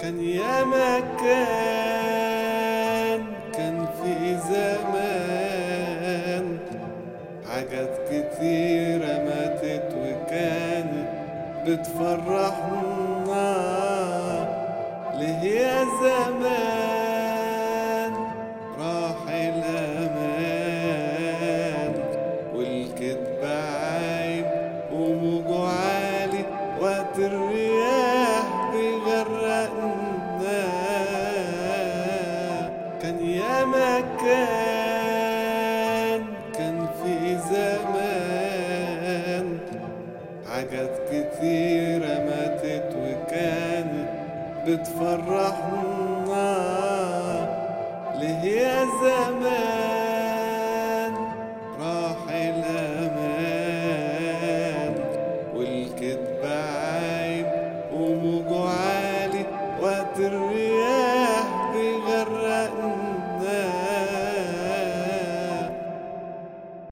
كان يا مكان كان في زمان. حاجات كتيرة ماتت وكانت بتفرحنا ليه يا زمان؟ راح الأمان. والكذب عيب وموجه عالي وقت الرياح مكان كان في زمان. حاجات كتيرة ماتت وكانت بتفرحنا. ليه يا زمان؟ راح الأمان. والكذب عيب وموجه عالي وقت الرياح بيغرقنا.